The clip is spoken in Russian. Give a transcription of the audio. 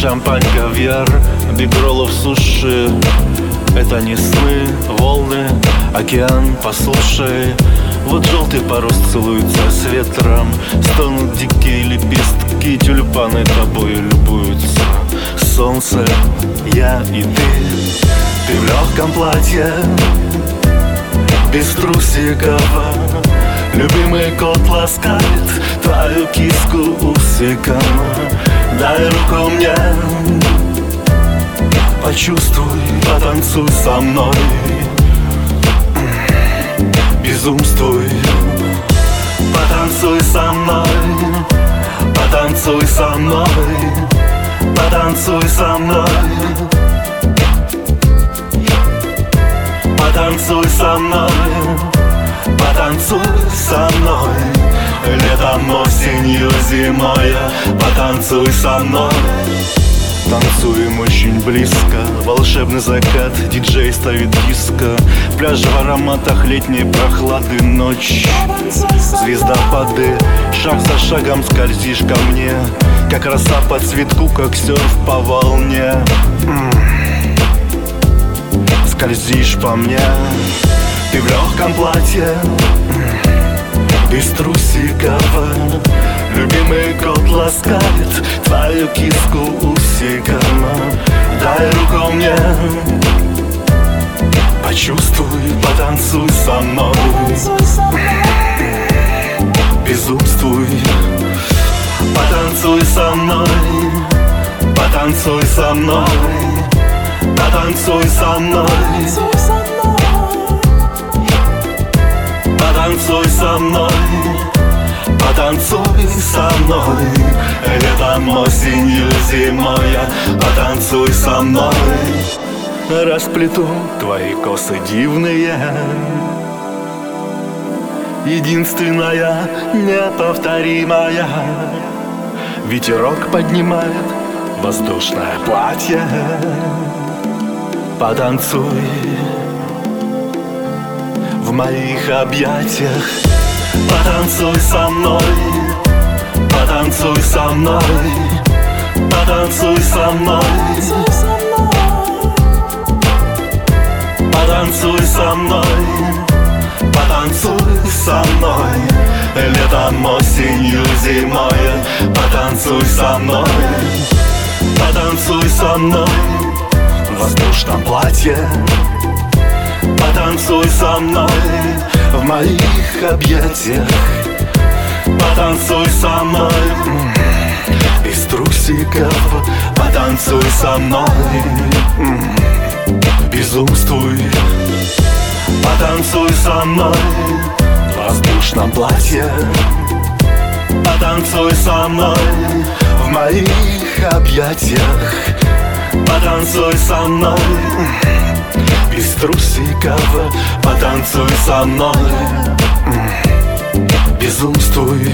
шампань, кавьяр, бигроллов суши. Это не сны, волны, океан, послушай. Вот желтый порос целуется с ветром. Стонут дикие лепестки, тюльпаны тобой любуются. Солнце, я и ты. Ты в легком платье, без трусиков Любимый кот ласкает твою киску усиком Дай руку мне. Почувствуй, потанцуй со мной. Безумствуй. Потанцуй со мной. Потанцуй со мной. Потанцуй со мной. Потанцуй со мной Потанцуй со мной. Летом, осенью, зимой. Потанцуй со мной. Танцуем очень близко. Волшебный закат, диджей ставит диско Пляж в ароматах летней прохлады ночь. Звездопады, шаг за шагом скользишь ко мне. Как роса по цветку, как серф по волне. Скользишь по мне Ты в легком платье Без трусиков. Любимый кот ласкает Твою киску усиком Дай руку мне Почувствуй, потанцуй со мной. Безумствуй Потанцуй со мной Потанцуй со мной Потанцуй со мной мной Летом, осенью, зимой Потанцуй со мной. Расплету твои косы дивные. Единственная, неповторимая. Ветерок поднимает воздушное платье. Потанцуй в моих объятиях. Потанцуй со мной, со мной. Потанцуй со мной. Потанцуй со мной, потанцуй со мной. Летом, осенью, зимой. Потанцуй со мной, потанцуй со мной. В воздушном платье. Потанцуй со мной. В моих объятиях. Потанцуй со мной дисков Потанцуй со мной. Безумствуй. Потанцуй со мной. В воздушном платье. Потанцуй со мной. В моих объятиях. Потанцуй со мной. Без трусиков. Потанцуй со мной. Безумствуй.